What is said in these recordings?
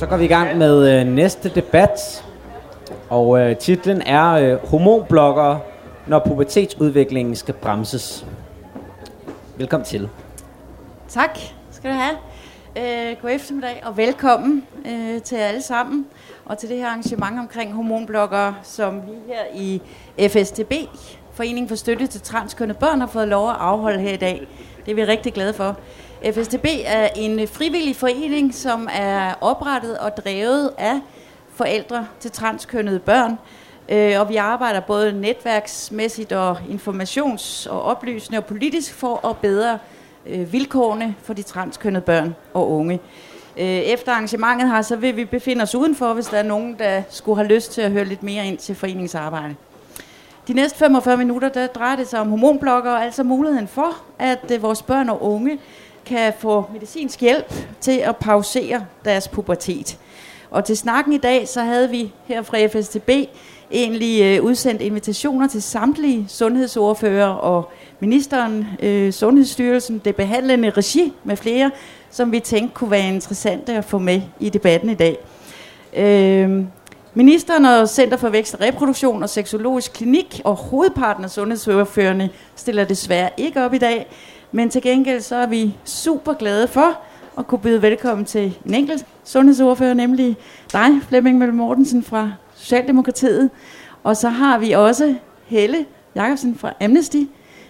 Så går vi i gang med øh, næste debat. Og øh, titlen er øh, Hormonblokkere, når pubertetsudviklingen skal bremses. Velkommen til. Tak skal du have. Øh, god eftermiddag og velkommen øh, til alle sammen og til det her arrangement omkring hormonblokkere, som vi her i FSTB, Foreningen for Støtte til Transkønnede Børn, har fået lov at afholde her i dag. Det er vi rigtig glade for. FSTB er en frivillig forening, som er oprettet og drevet af forældre til transkønnede børn. Øh, og vi arbejder både netværksmæssigt og informations- og oplysende og politisk for at bedre øh, vilkårene for de transkønnede børn og unge. Øh, efter arrangementet her, så vil vi befinde os udenfor, hvis der er nogen, der skulle have lyst til at høre lidt mere ind til foreningsarbejde. De næste 45 minutter, der drejer det sig om hormonblokker, og altså muligheden for, at vores børn og unge kan få medicinsk hjælp til at pausere deres pubertet. Og til snakken i dag, så havde vi her fra FSTB egentlig øh, udsendt invitationer til samtlige sundhedsordfører og ministeren, øh, Sundhedsstyrelsen, det behandlende regi med flere, som vi tænkte kunne være interessante at få med i debatten i dag. Øh, Ministeren og Center for Vækst og Reproduktion og Seksologisk Klinik og hovedparten af sundhedsordførerne stiller desværre ikke op i dag, men til gengæld så er vi super glade for at kunne byde velkommen til en enkelt sundhedsordfører, nemlig dig, Flemming Mølle Mortensen fra Socialdemokratiet. Og så har vi også Helle Jacobsen fra Amnesty.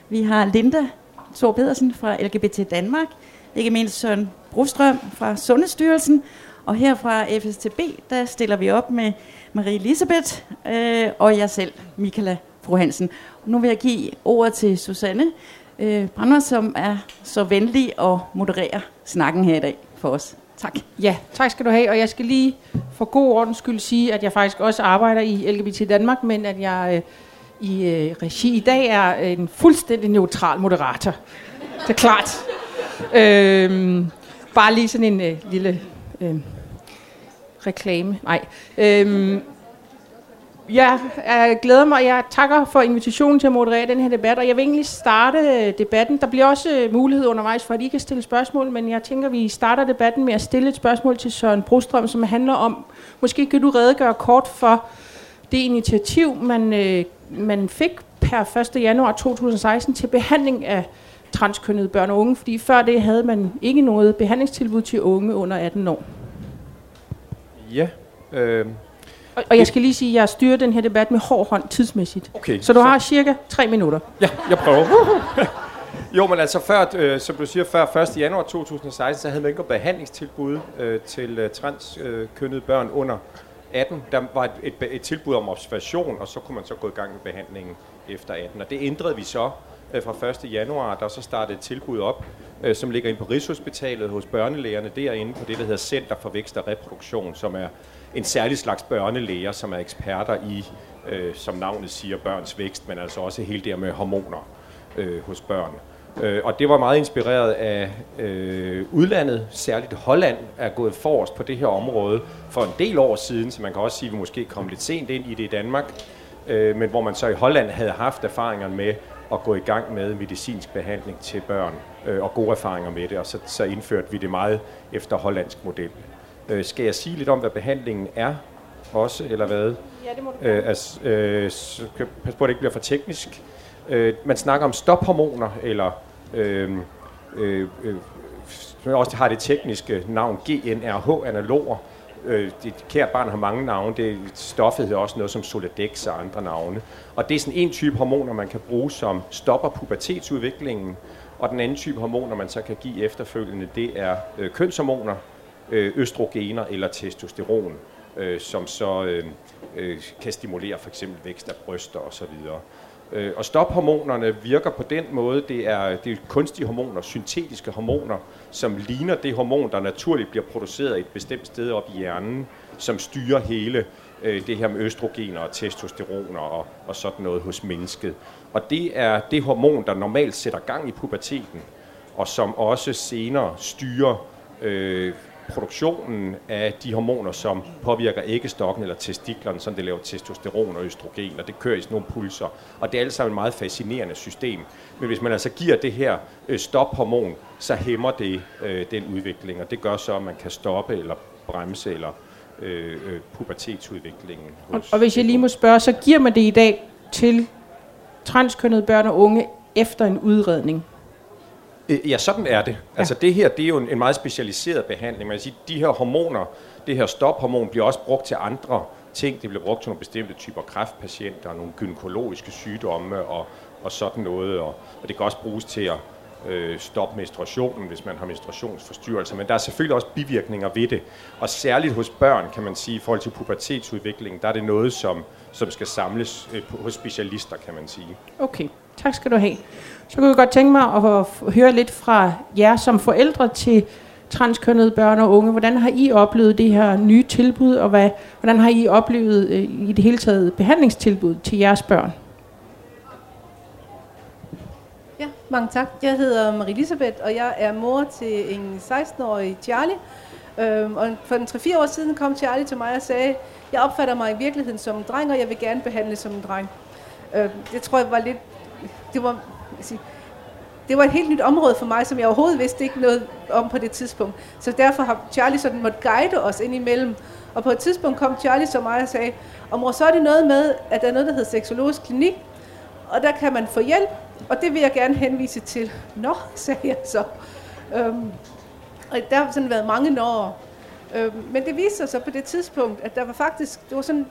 Vi har Linda Thor Pedersen fra LGBT Danmark. Ikke mindst Søren Brostrøm fra Sundhedsstyrelsen. Og her fra FSTB, der stiller vi op med Marie Elisabeth øh, og jeg selv, Michaela Fru Hansen. Nu vil jeg give ordet til Susanne øh, Brander, som er så venlig og modererer snakken her i dag for os. Tak. Ja, tak skal du have. Og jeg skal lige for god ordens skyld sige, at jeg faktisk også arbejder i LGBT Danmark, men at jeg øh, i øh, regi i dag er en fuldstændig neutral moderator. Det er klart. Øh, bare lige sådan en øh, lille øh, reklame. Nej. Øh, jeg, jeg glæder mig, jeg takker for invitationen til at moderere den her debat, og jeg vil egentlig starte øh, debatten. Der bliver også øh, mulighed undervejs for, at I kan stille spørgsmål, men jeg tænker, vi starter debatten med at stille et spørgsmål til Søren Brostrøm, som handler om, måske kan du redegøre kort for det initiativ, man, øh, man fik per 1. januar 2016 til behandling af transkønnede børn og unge, fordi før det havde man ikke noget behandlingstilbud til unge under 18 år. Ja, øh, og, og jeg skal lige sige, at jeg styrer den her debat med hård hånd tidsmæssigt. Okay, så du så- har cirka tre minutter. Ja, jeg prøver. jo, men altså før, øh, som du siger, før 1. januar 2016, så havde man ikke noget behandlingstilbud øh, til øh, transkønnede børn under 18. Der var et, et, et tilbud om observation, og så kunne man så gå i gang med behandlingen efter 18. Og det ændrede vi så øh, fra 1. januar, der så startede et tilbud op, øh, som ligger inde på Rigshospitalet hos børnelægerne derinde på det, der hedder Center for Vækst og Reproduktion, som er en særlig slags børnelæger, som er eksperter i, øh, som navnet siger, børns vækst, men altså også hele det med hormoner øh, hos børn. Øh, og det var meget inspireret af øh, udlandet, særligt Holland er gået forrest på det her område for en del år siden, så man kan også sige, at vi måske kom lidt sent ind i det i Danmark, øh, men hvor man så i Holland havde haft erfaringerne med at gå i gang med medicinsk behandling til børn, øh, og gode erfaringer med det, og så, så indførte vi det meget efter hollandsk model. Øh, skal jeg sige lidt om, hvad behandlingen er også, eller hvad? Ja, det må du Øh, altså, øh, så passe på, at det ikke bliver for teknisk. Øh, man snakker om stophormoner, eller øh, øh, øh, som også har det tekniske navn GnRH-analoger. Øh, det kære barn har mange navne. Det, stoffet hedder også noget som Soladex og andre navne. Og det er sådan en type hormoner, man kan bruge, som stopper pubertetsudviklingen. Og den anden type hormoner, man så kan give efterfølgende, det er øh, kønshormoner, øh, østrogener eller testosteron, øh, som så øh, øh, kan stimulere for eksempel vækst af bryster osv. Øh, og stophormonerne virker på den måde, det er, det er kunstige hormoner, syntetiske hormoner, som ligner det hormon, der naturligt bliver produceret et bestemt sted op i hjernen, som styrer hele øh, det her med østrogener og testosteroner og, og sådan noget hos mennesket. Og det er det hormon, der normalt sætter gang i puberteten, og som også senere styrer øh, produktionen af de hormoner, som påvirker æggestokken eller testiklerne, som det laver testosteron og østrogen, og det kører i sådan nogle pulser. Og det er alt sammen et meget fascinerende system. Men hvis man altså giver det her øh, stophormon, så hæmmer det øh, den udvikling, og det gør så, at man kan stoppe eller bremse eller øh, øh, pubertetsudviklingen. Og, Hos og hvis jeg lige må spørge, så giver man det i dag til transkønnede børn og unge efter en udredning? Øh, Ja, sådan er det. Altså det her, det er jo en, en meget specialiseret behandling. Man kan sige, de her hormoner, det her stophormon bliver også brugt til andre ting. Det bliver brugt til nogle bestemte typer kræftpatienter, nogle gynækologiske sygdomme og, og sådan noget. Og, og det kan også bruges til at øh, stoppe menstruationen, hvis man har menstruationsforstyrrelser. Men der er selvfølgelig også bivirkninger ved det. Og særligt hos børn, kan man sige, i forhold til pubertetsudviklingen, der er det noget, som, som skal samles øh, på- hos specialister, kan man sige. Okay, tak skal du have. Så kunne jeg godt tænke mig at høre lidt fra jer som forældre til transkønnede børn og unge. Hvordan har I oplevet det her nye tilbud, og hvad, hvordan har I oplevet øh, i det hele taget behandlingstilbud til jeres børn? Ja, mange tak. Jeg hedder Marie Elisabeth, og jeg er mor til en 16-årig Charlie. Øhm, og for en 3-4 år siden kom Charlie til mig og sagde, jeg opfatter mig i virkeligheden som en dreng, og jeg vil gerne behandles som en dreng. Øhm, det tror jeg var lidt... Det var, sige, det var et helt nyt område for mig, som jeg overhovedet vidste ikke noget om på det tidspunkt. Så derfor har Charlie sådan måtte guide os ind imellem. Og på et tidspunkt kom Charlie så mig og sagde, og mor, så er det noget med, at der er noget, der hedder seksologisk klinik, og der kan man få hjælp, og det vil jeg gerne henvise til. Nå, sagde jeg så. Øhm, og der har sådan været mange når. Øhm, men det viste sig så på det tidspunkt, at der var faktisk, det var sådan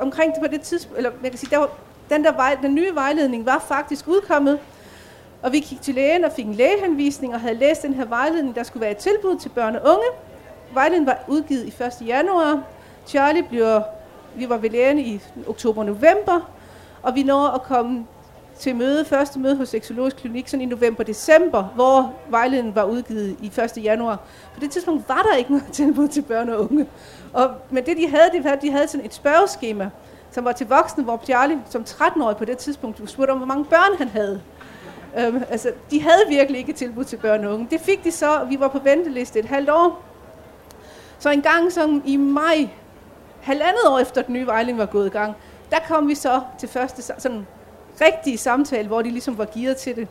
omkring det på det tidspunkt, eller jeg kan sige, der var, den, der vej, den nye vejledning var faktisk udkommet, og vi gik til lægen og fik en lægehenvisning og havde læst den her vejledning, der skulle være et tilbud til børn og unge. Vejledningen var udgivet i 1. januar. Charlie bliver, vi var ved lægen i oktober-november, og vi når at komme til møde, første møde hos Seksologisk Klinik, sådan i november-december, hvor vejledningen var udgivet i 1. januar. På det tidspunkt var der ikke noget tilbud til børn og unge. Og, men det de havde, det var, at de havde sådan et spørgeskema, som var til voksne, hvor Charlie som 13-årig på det tidspunkt spurgte om, hvor mange børn han havde. Øhm, altså, de havde virkelig ikke et tilbud til børn og unge. Det fik de så, vi var på venteliste et halvt år. Så en gang som i maj, halvandet år efter den nye vejling var gået i gang, der kom vi så til første sådan rigtige samtale, hvor de ligesom var gearet til det.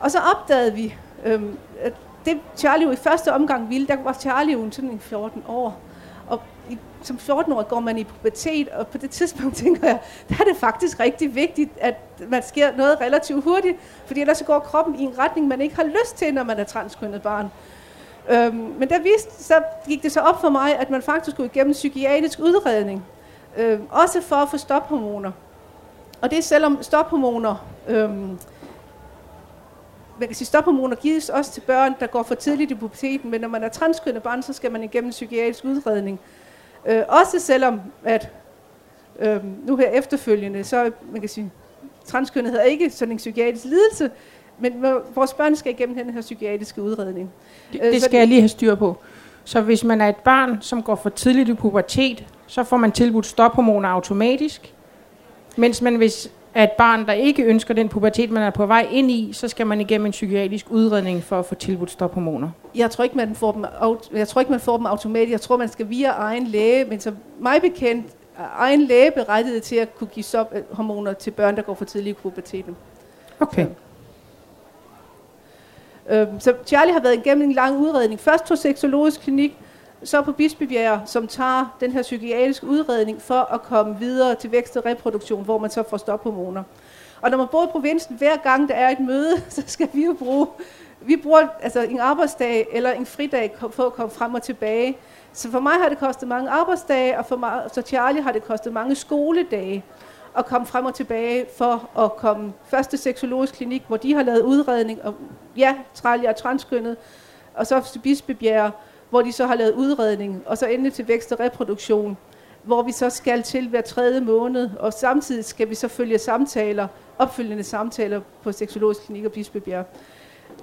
Og så opdagede vi, øhm, at det Charlie jo i første omgang ville, der var Charlie jo sådan en 14 år. Som 14-årig går man i pubertet, og på det tidspunkt tænker jeg, der er det faktisk rigtig vigtigt, at man sker noget relativt hurtigt, fordi ellers så går kroppen i en retning, man ikke har lyst til, når man er transkønnet barn. Øhm, men der viste, så gik det så op for mig, at man faktisk skulle igennem psykiatrisk udredning. Øhm, også for at få stophormoner. Og det er selvom stophormoner, øhm, man kan sige, stophormoner gives også til børn, der går for tidligt i puberteten, men når man er transkønnet barn, så skal man igennem psykiatrisk udredning. Øh, også selvom, at øh, nu her efterfølgende, så man kan sige, transkønnethed er ikke sådan en psykiatrisk lidelse, men vores børn skal igennem den her psykiatriske udredning. Det, Øh, det skal jeg lige have styr på. Så hvis man er et barn, som går for tidligt i pubertet, så får man tilbudt stophormoner automatisk. Mens man hvis er et barn, der ikke ønsker den pubertet, man er på vej ind i, så skal man igennem en psykiatrisk udredning for at få tilbudt stophormoner. Jeg tror ikke, man får dem, jeg tror ikke, man får dem automatisk. Jeg tror, man skal via egen læge, men som mig bekendt, er egen læge berettiget til at kunne give stophormoner til børn, der går for tidligt i puberteten. Okay. Øhm, så Charlie har været igennem en lang udredning. Først på seksologisk klinik, så på Bispebjerg, som tager den her psykiatriske udredning for at komme videre til vækst og reproduktion, hvor man så får stophormoner. Og når man bor i provinsen, hver gang der er et møde, så skal vi jo bruge, vi bruger altså en arbejdsdag eller en fridag for at komme frem og tilbage. Så for mig har det kostet mange arbejdsdage, og for mig, så Charlie har det kostet mange skoledage at komme frem og tilbage for at komme første seksologisk klinik, hvor de har lavet udredning, og ja, Charlie er transkønnet, og så til Bispebjerg, hvor de så har lavet udredning, og så endelig til vækst og reproduktion, hvor vi så skal til hver tredje måned, og samtidig skal vi så følge samtaler, opfølgende samtaler på seksologisk klinik og Bispebjerg.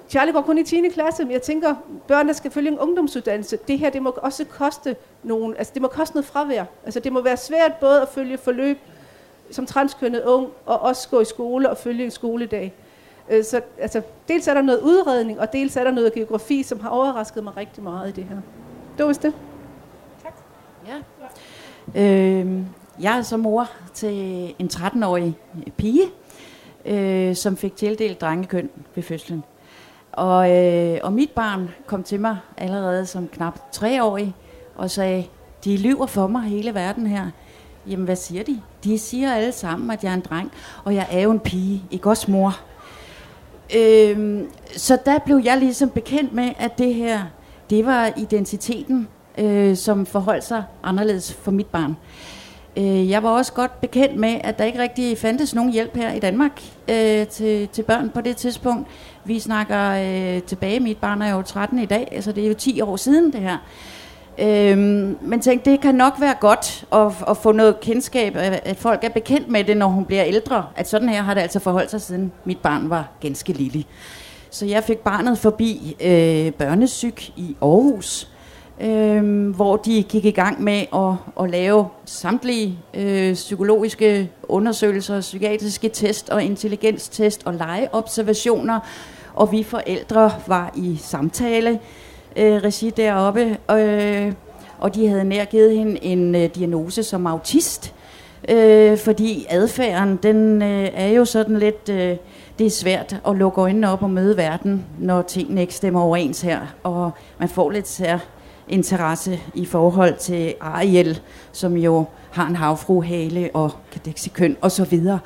Charlie går kun i 10. klasse, men jeg tænker, børn, der skal følge en ungdomsuddannelse, det her, det må også koste nogen, altså det må koste noget fravær. Altså det må være svært både at følge forløb som transkønnet ung, og også gå i skole og følge en skoledag. Øh, Så altså, dels er der noget udredning, og dels er der noget geografi, som har overrasket mig rigtig meget i det her. Det var det. Tak. Ja. Øh, jeg er så mor til en 13-årig pige, øh, som fik tildelt drengekøn ved fødslen. Og, øh, og mit barn kom til mig allerede som knap 3-årig og sagde, de lyver for mig hele verden her. Jamen, hvad siger de? De siger alle sammen, at jeg er en dreng, og jeg er jo en pige. Ikke også, mor? Øhm, så der blev jeg ligesom bekendt med, at det her, det var identiteten, øh, som forholdt sig anderledes for mit barn. Øh, jeg var også godt bekendt med, at der ikke rigtig fandtes nogen hjælp her i Danmark øh, til, til børn på det tidspunkt. Vi snakker øh, tilbage, mit barn er jo 13 i dag, altså det er jo 10 år siden det her. Øhm, men tænkte, det kan nok være godt at, at få noget kendskab, at folk er bekendt med det, når hun bliver ældre. At sådan her har det altså forholdt sig, siden mit barn var ganske lille. Så jeg fik barnet forbi øh, børnesyk i Aarhus, øh, hvor de gik i gang med at, at lave samtlige øh, psykologiske undersøgelser, psykiatriske test og intelligenstest og legeobservationer. Og vi forældre var i samtale øh, regi deroppe, øh, og de havde nær givet hende en øh, diagnose som autist, øh, fordi adfærden, den øh, er jo sådan lidt, øh, det er svært at lukke øjnene op og møde verden, når tingene ikke stemmer overens her, og man får lidt sær interesse i forhold til Ariel, som jo har en havfruhale og kadexikøn og så videre.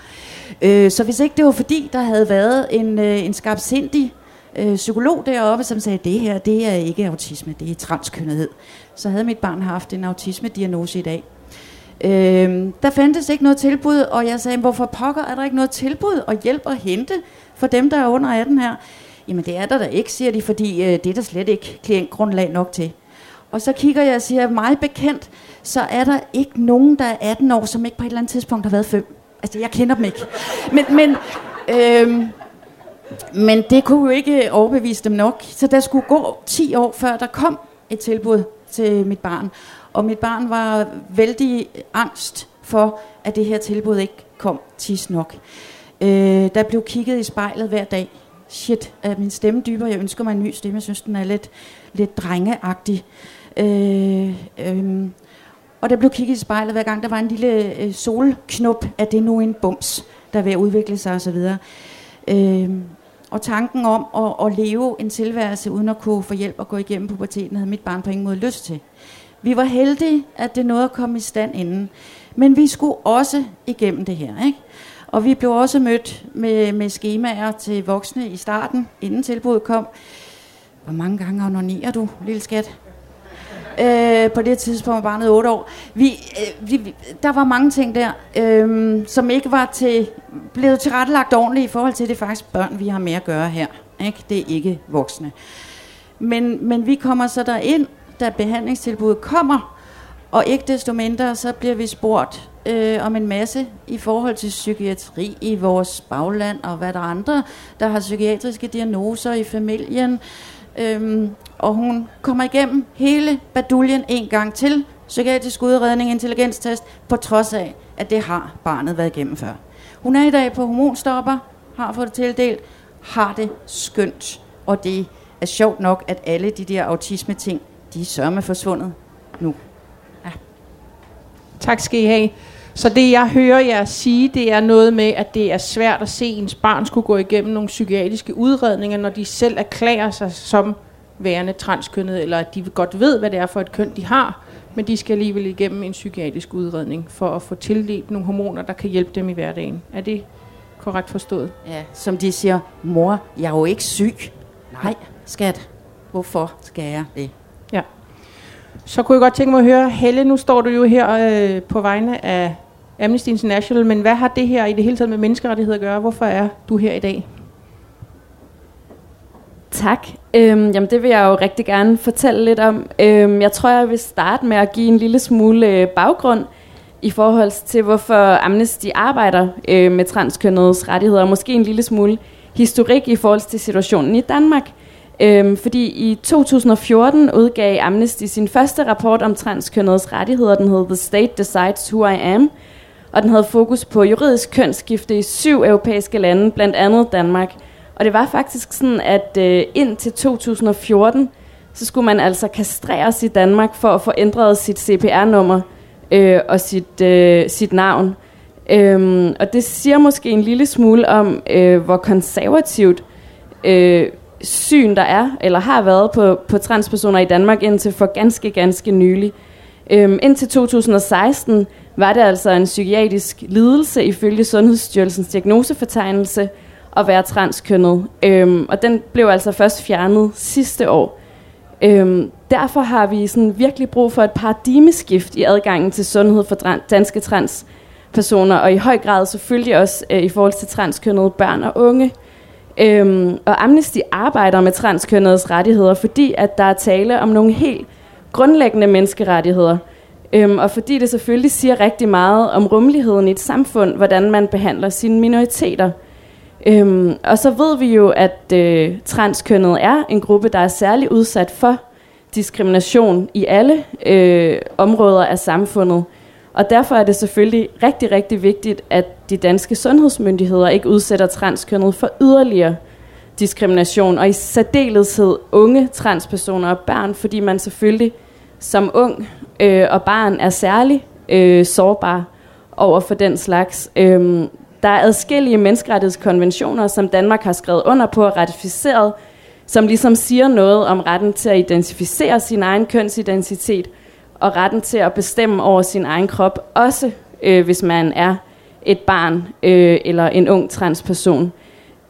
Øh, så hvis ikke det var fordi, der havde været en, øh, en skarpsindig øh, psykolog deroppe, som sagde, det her, det er ikke autisme, det er transkønnethed. Så havde mit barn haft en autisme-diagnose i dag. Øh, der fandtes ikke noget tilbud, og jeg sagde, hvorfor pokker er der ikke noget tilbud og hjælp at hente for dem, der er under 18 her? Jamen det er der da ikke, siger de, fordi øh, det er der slet ikke klientgrundlag nok til. Og så kigger jeg og siger, meget bekendt, så er der ikke nogen, der er 18 år, som ikke på et eller andet tidspunkt har været fem. Altså, jeg kender dem ikke. Men, men øhm, men det kunne jo ikke overbevise dem nok, så der skulle gå 10 år, før der kom et tilbud til mit barn. Og mit barn var vældig angst for, at det her tilbud ikke kom tis nok. Øh, der blev kigget i spejlet hver dag. Shit, er min stemme dybere? Jeg ønsker mig en ny stemme. Jeg synes, den er lidt, lidt drengeagtig. Øh, øh, og der blev kigget i spejlet hver gang, der var en lille øh, solknop. Er det nu en bums, der vil udvikle sig osv.? Øh, og tanken om at, at leve en tilværelse uden at kunne få hjælp og gå igennem puberteten, havde mit barn på ingen måde lyst til. Vi var heldige, at det nåede at komme i stand inden. Men vi skulle også igennem det her. Ikke? Og vi blev også mødt med, med skemaer til voksne i starten, inden tilbuddet kom. Hvor mange gange onanerer du, lille skat? Øh, på det tidspunkt var barnet 8 år. Vi, øh, vi, der var mange ting der, øh, som ikke var til, blevet tilrettelagt ordentligt i forhold til, at det er faktisk børn, vi har med at gøre her. Ikke? Det er ikke voksne. Men, men vi kommer så der ind, da behandlingstilbuddet kommer, og ikke desto mindre, så bliver vi spurgt øh, om en masse i forhold til psykiatri i vores bagland, og hvad der er andre, der har psykiatriske diagnoser i familien. Øhm, og hun kommer igennem hele baduljen en gang til. Psykiatrisk udredning, intelligenstest, på trods af, at det har barnet været igennem før. Hun er i dag på hormonstopper, har fået det tildelt, har det skønt. Og det er sjovt nok, at alle de der autisme-ting, de er sørme forsvundet nu. Ja. Tak skal I have. Så det jeg hører jer sige, det er noget med, at det er svært at se, at ens barn skulle gå igennem nogle psykiatriske udredninger, når de selv erklærer sig som værende transkønnet, eller at de godt ved, hvad det er for et køn, de har, men de skal alligevel igennem en psykiatrisk udredning for at få tildelt nogle hormoner, der kan hjælpe dem i hverdagen. Er det korrekt forstået? Ja, som de siger, mor, jeg er jo ikke syg. Nej, skat, hvorfor skal jeg det? Ja. Så kunne jeg godt tænke mig at høre, Helle, nu står du jo her øh, på vegne af Amnesty International, men hvad har det her i det hele taget med menneskerettigheder at gøre? Hvorfor er du her i dag? Tak. Øhm, jamen det vil jeg jo rigtig gerne fortælle lidt om. Øhm, jeg tror, jeg vil starte med at give en lille smule øh, baggrund i forhold til, hvorfor Amnesty arbejder øh, med transkønnedes rettigheder, og måske en lille smule historik i forhold til situationen i Danmark. Øhm, fordi i 2014 udgav Amnesty sin første rapport om transkønnedes rettigheder, den hed The State Decides Who I Am, og den havde fokus på juridisk kønsskifte i syv europæiske lande, blandt andet Danmark – og det var faktisk sådan, at øh, indtil 2014, så skulle man altså kastreres i Danmark for at få ændret sit CPR-nummer øh, og sit, øh, sit navn. Øhm, og det siger måske en lille smule om, øh, hvor konservativt øh, syn, der er, eller har været på, på transpersoner i Danmark indtil for ganske, ganske nylig. Øhm, indtil 2016 var det altså en psykiatrisk lidelse ifølge Sundhedsstyrelsens diagnosefortegnelse at være transkønnet. Øhm, og den blev altså først fjernet sidste år. Øhm, derfor har vi sådan virkelig brug for et paradigmeskift i adgangen til sundhed for danske transpersoner, og i høj grad selvfølgelig også øh, i forhold til transkønnede børn og unge. Øhm, og Amnesty arbejder med transkønnedes rettigheder, fordi at der er tale om nogle helt grundlæggende menneskerettigheder. Øhm, og fordi det selvfølgelig siger rigtig meget om rummeligheden i et samfund, hvordan man behandler sine minoriteter. Øhm, og så ved vi jo, at øh, transkønnet er en gruppe, der er særlig udsat for diskrimination i alle øh, områder af samfundet. Og derfor er det selvfølgelig rigtig, rigtig vigtigt, at de danske sundhedsmyndigheder ikke udsætter transkønnet for yderligere diskrimination, og i særdeleshed unge transpersoner og børn, fordi man selvfølgelig som ung øh, og barn er særlig øh, sårbar over for den slags. Øhm, der er adskillige menneskerettighedskonventioner, som Danmark har skrevet under på og ratificeret, som ligesom siger noget om retten til at identificere sin egen kønsidentitet og retten til at bestemme over sin egen krop, også øh, hvis man er et barn øh, eller en ung transperson.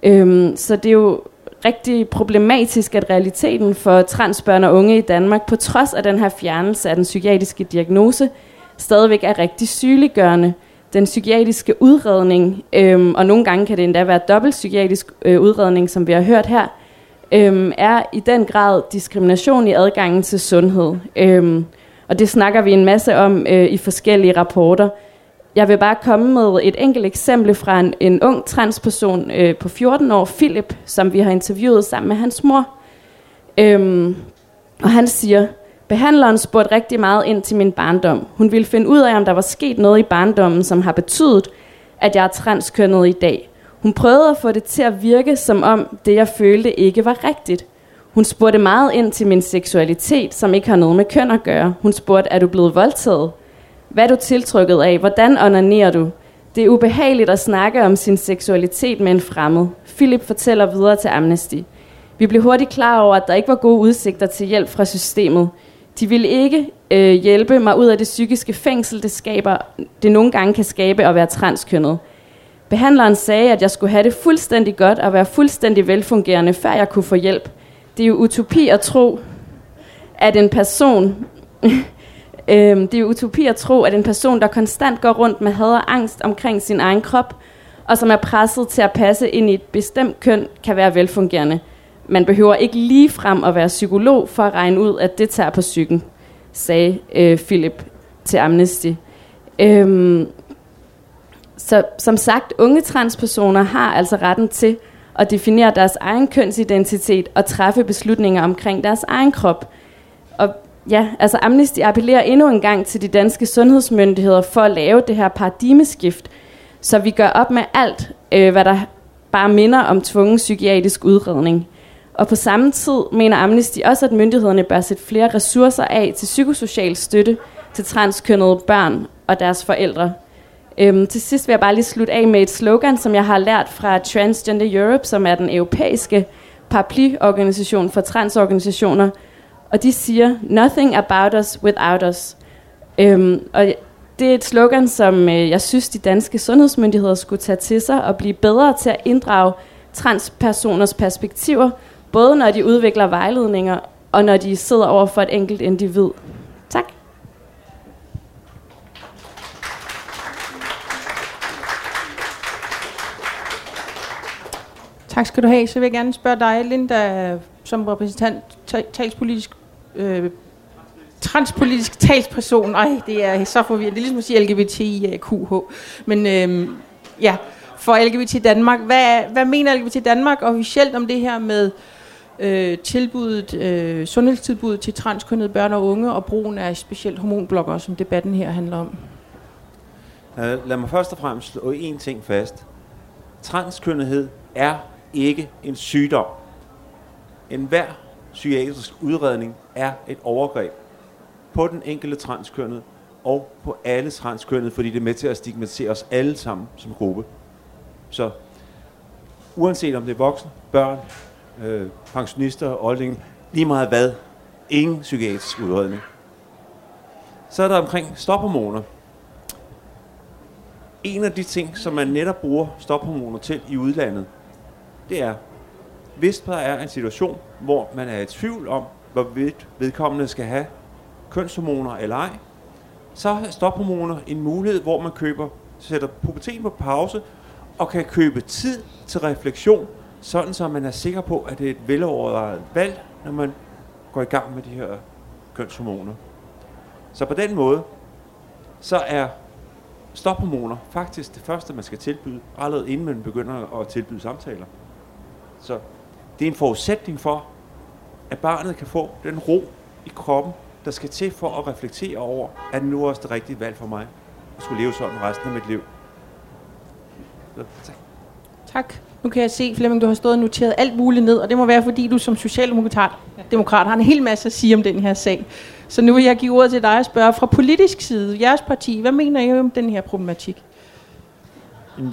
Øhm, så det er jo rigtig problematisk, at realiteten for transbørn og unge i Danmark, på trods af den her fjernelse af den psykiatriske diagnose, stadigvæk er rigtig sygeliggørende. Den psykiatriske udredning, øhm, og nogle gange kan det endda være dobbelt psykiatrisk øh, udredning, som vi har hørt her, øhm, er i den grad diskrimination i adgangen til sundhed. Øhm, og det snakker vi en masse om øh, i forskellige rapporter. Jeg vil bare komme med et enkelt eksempel fra en, en ung transperson øh, på 14 år, Philip, som vi har interviewet sammen med hans mor. Øhm, og han siger, behandleren spurgte rigtig meget ind til min barndom. Hun ville finde ud af, om der var sket noget i barndommen, som har betydet, at jeg er transkønnet i dag. Hun prøvede at få det til at virke, som om det, jeg følte, ikke var rigtigt. Hun spurgte meget ind til min seksualitet, som ikke har noget med køn at gøre. Hun spurgte, er du blevet voldtaget? Hvad er du tiltrykket af? Hvordan onanerer du? Det er ubehageligt at snakke om sin seksualitet med en fremmed. Philip fortæller videre til Amnesty. Vi blev hurtigt klar over, at der ikke var gode udsigter til hjælp fra systemet. De vil ikke øh, hjælpe mig ud af det psykiske fængsel, det, skaber, det nogle gange kan skabe at være transkønnet. Behandleren sagde, at jeg skulle have det fuldstændig godt og være fuldstændig velfungerende, før jeg kunne få hjælp. Det er jo utopi at tro, at en person Øhm, det er utopi at tro, at en person, der konstant går rundt med had og angst omkring sin egen krop, og som er presset til at passe ind i et bestemt køn, kan være velfungerende. Man behøver ikke lige frem at være psykolog for at regne ud, at det tager på psyken, sagde øh, Philip til Amnesty. Øhm, så som sagt, unge transpersoner har altså retten til at definere deres egen kønsidentitet og træffe beslutninger omkring deres egen krop. Og Ja, altså Amnesty appellerer endnu en gang til de danske sundhedsmyndigheder for at lave det her paradigmeskift, så vi gør op med alt, øh, hvad der bare minder om tvungen psykiatrisk udredning. Og på samme tid mener Amnesty også, at myndighederne bør sætte flere ressourcer af til psykosocial støtte til transkønnede børn og deres forældre. Øhm, til sidst vil jeg bare lige slutte af med et slogan, som jeg har lært fra Transgender Europe, som er den europæiske paraplyorganisation for transorganisationer, og de siger, nothing about us without us. Øhm, og det er et slogan, som øh, jeg synes, de danske sundhedsmyndigheder skulle tage til sig og blive bedre til at inddrage transpersoners perspektiver, både når de udvikler vejledninger og når de sidder over for et enkelt individ. Tak. Tak skal du have. Så vil jeg gerne spørge dig, Linda, som repræsentant talspolitisk øh, transpolitisk talsperson. Ej, det er så forvirrende. Det er ligesom at sige LGBTIQH. Men øh, ja, for LGBT Danmark. Hvad, hvad mener LGBT Danmark officielt om det her med øh, tilbuddet, øh, sundhedstilbuddet til transkønnede børn og unge og brugen af specielt hormonblokker, som debatten her handler om? Lad mig først og fremmest slå en ting fast. Transkønnethed er ikke en sygdom. En hver psykiatrisk udredning er et overgreb på den enkelte transkønnede og på alle transkønnede, fordi det er med til at stigmatisere os alle sammen som gruppe. Så uanset om det er voksne, børn, øh, pensionister, oldinge, lige meget hvad, ingen psykiatrisk udredning. Så er der omkring stophormoner. En af de ting, som man netop bruger stophormoner til i udlandet, det er, hvis der er en situation, hvor man er i tvivl om, hvorvidt vedkommende skal have kønshormoner eller ej, så er stophormoner en mulighed, hvor man køber, sætter puberteten på pause, og kan købe tid til refleksion, sådan så man er sikker på, at det er et velovervejet valg, når man går i gang med de her kønshormoner. Så på den måde, så er stophormoner faktisk det første, man skal tilbyde, allerede inden man begynder at tilbyde samtaler. Så det er en forudsætning for, at barnet kan få den ro i kroppen, der skal til for at reflektere over, at det nu er også det rigtige valg for mig at skulle leve sådan resten af mit liv. Så, tak. Tak. Nu kan jeg se, Flemming, du har stået og noteret alt muligt ned, og det må være, fordi du som socialdemokrat demokrat har en hel masse at sige om den her sag. Så nu vil jeg give ordet til dig og spørge fra politisk side, jeres parti, hvad mener I om den her problematik?